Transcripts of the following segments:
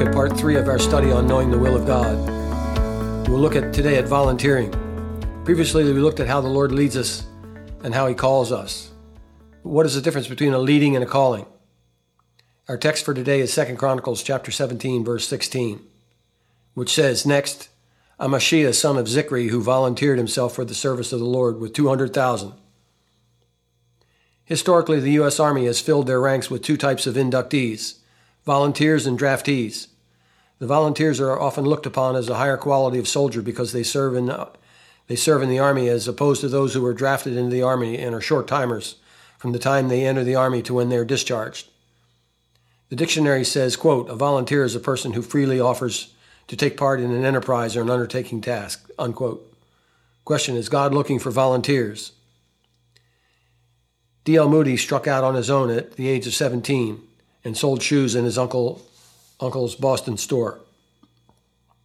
at part three of our study on knowing the will of God. We'll look at today at volunteering. Previously, we looked at how the Lord leads us and how He calls us. What is the difference between a leading and a calling? Our text for today is 2 Chronicles chapter 17, verse 16, which says, Next, Amasiah, son of Zikri, who volunteered himself for the service of the Lord with 200,000. Historically, the U.S. Army has filled their ranks with two types of inductees volunteers and draftees. The volunteers are often looked upon as a higher quality of soldier because they serve in they serve in the army as opposed to those who are drafted into the army and are short timers from the time they enter the army to when they are discharged. The dictionary says, quote, a volunteer is a person who freely offers to take part in an enterprise or an undertaking task, unquote. Question, is God looking for volunteers? D.L. Moody struck out on his own at the age of 17 and sold shoes in his uncle, uncle's Boston store.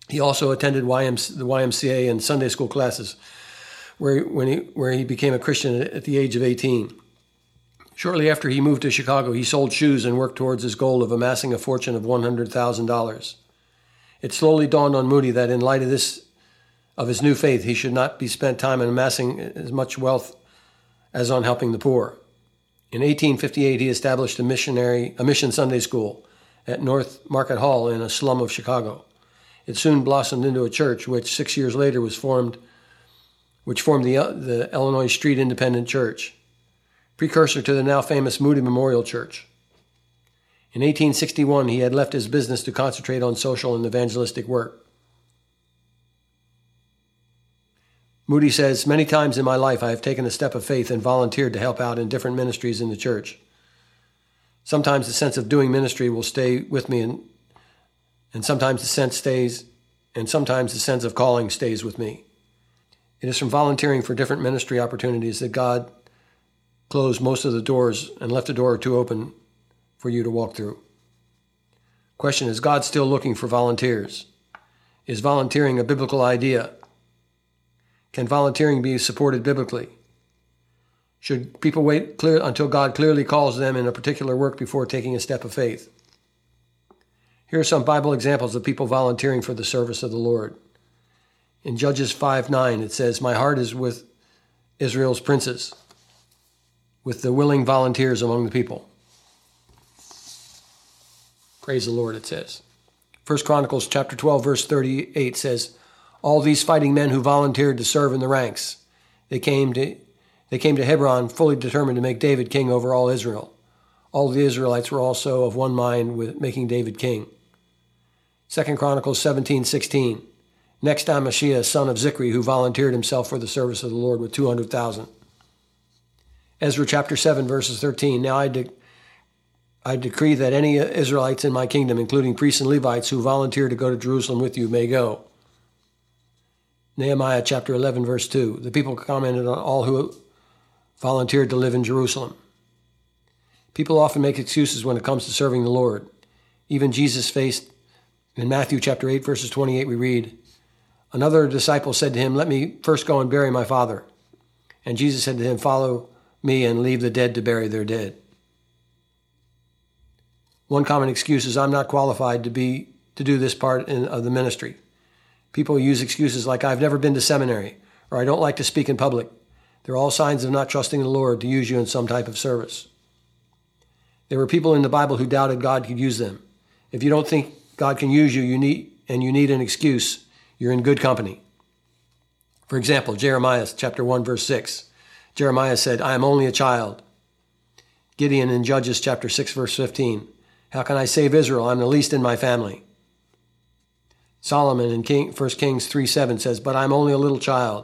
He also attended YMC, the YMCA and Sunday school classes, where, when he, where he became a Christian at the age of 18. Shortly after he moved to Chicago, he sold shoes and worked towards his goal of amassing a fortune of $100,000. It slowly dawned on Moody that in light of this of his new faith, he should not be spent time in amassing as much wealth as on helping the poor. In 1858, he established a missionary, a mission Sunday school at North Market Hall in a slum of Chicago. It soon blossomed into a church, which six years later was formed, which formed the, the Illinois Street Independent Church, precursor to the now famous Moody Memorial Church. In 1861, he had left his business to concentrate on social and evangelistic work. Moody says, Many times in my life I have taken a step of faith and volunteered to help out in different ministries in the church. Sometimes the sense of doing ministry will stay with me, and, and sometimes the sense stays, and sometimes the sense of calling stays with me. It is from volunteering for different ministry opportunities that God closed most of the doors and left a door or two open for you to walk through. Question Is God still looking for volunteers? Is volunteering a biblical idea? Can volunteering be supported biblically? Should people wait clear until God clearly calls them in a particular work before taking a step of faith? Here are some Bible examples of people volunteering for the service of the Lord. In Judges 5 9, it says, My heart is with Israel's princes, with the willing volunteers among the people. Praise the Lord, it says. First Chronicles chapter 12, verse 38 says, all these fighting men who volunteered to serve in the ranks. They came to, they came to Hebron fully determined to make David king over all Israel. All the Israelites were also of one mind with making David king. Second Chronicles 17:16. Next Amasiah, son of Zikri, who volunteered himself for the service of the Lord with 200,000. Ezra chapter 7, verses 13. Now I, de- I decree that any Israelites in my kingdom, including priests and Levites who volunteer to go to Jerusalem with you, may go. Nehemiah chapter 11, verse 2. The people commented on all who volunteered to live in Jerusalem. People often make excuses when it comes to serving the Lord. Even Jesus faced, in Matthew chapter 8, verses 28, we read, Another disciple said to him, Let me first go and bury my father. And Jesus said to him, Follow me and leave the dead to bury their dead. One common excuse is, I'm not qualified to be to do this part in, of the ministry. People use excuses like, I've never been to seminary, or I don't like to speak in public. They're all signs of not trusting the Lord to use you in some type of service. There were people in the Bible who doubted God could use them. If you don't think God can use you, you need and you need an excuse, you're in good company. For example, Jeremiah chapter 1 verse 6. Jeremiah said, I am only a child. Gideon in Judges chapter 6 verse 15. How can I save Israel? I'm the least in my family. Solomon in King, 1 Kings 3 7 says, But I'm only a little child.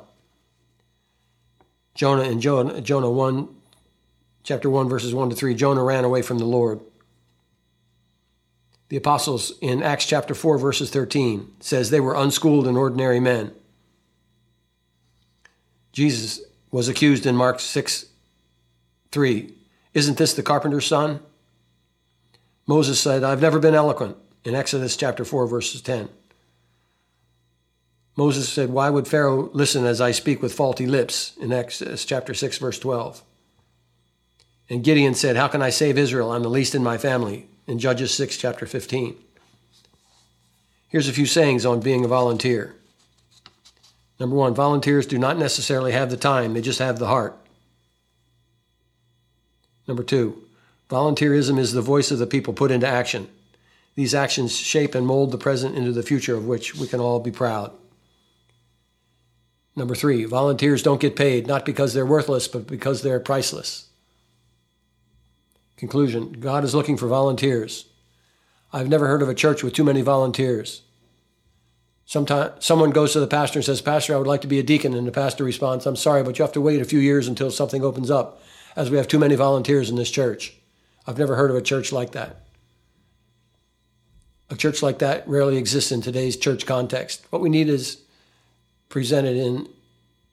Jonah in Jonah, Jonah 1, chapter 1, verses 1 to 3, Jonah ran away from the Lord. The apostles in Acts chapter 4, verses 13 says they were unschooled and ordinary men. Jesus was accused in Mark 6 3. Isn't this the carpenter's son? Moses said, I've never been eloquent in Exodus chapter 4, verses 10. Moses said, Why would Pharaoh listen as I speak with faulty lips? in Exodus chapter 6, verse 12. And Gideon said, How can I save Israel? I'm the least in my family, in Judges 6, chapter 15. Here's a few sayings on being a volunteer. Number one, volunteers do not necessarily have the time, they just have the heart. Number two, volunteerism is the voice of the people put into action. These actions shape and mold the present into the future of which we can all be proud. Number three, volunteers don't get paid not because they're worthless, but because they're priceless. Conclusion God is looking for volunteers. I've never heard of a church with too many volunteers. Sometimes someone goes to the pastor and says, Pastor, I would like to be a deacon. And the pastor responds, I'm sorry, but you have to wait a few years until something opens up, as we have too many volunteers in this church. I've never heard of a church like that. A church like that rarely exists in today's church context. What we need is presented in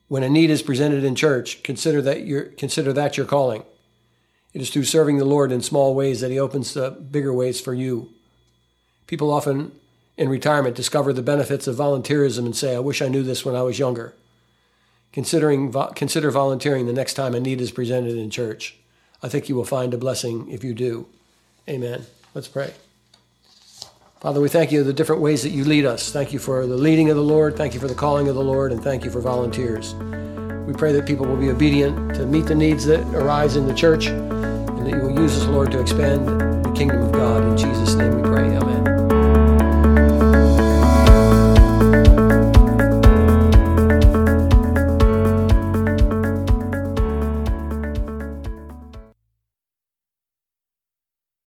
when a need is presented in church, consider that your consider that your calling. It is through serving the Lord in small ways that He opens the bigger ways for you. People often in retirement discover the benefits of volunteerism and say, I wish I knew this when I was younger. Considering, consider volunteering the next time a need is presented in church. I think you will find a blessing if you do. Amen. Let's pray. Father, we thank you for the different ways that you lead us. Thank you for the leading of the Lord. Thank you for the calling of the Lord. And thank you for volunteers. We pray that people will be obedient to meet the needs that arise in the church and that you will use us, Lord, to expand the kingdom of God. In Jesus' name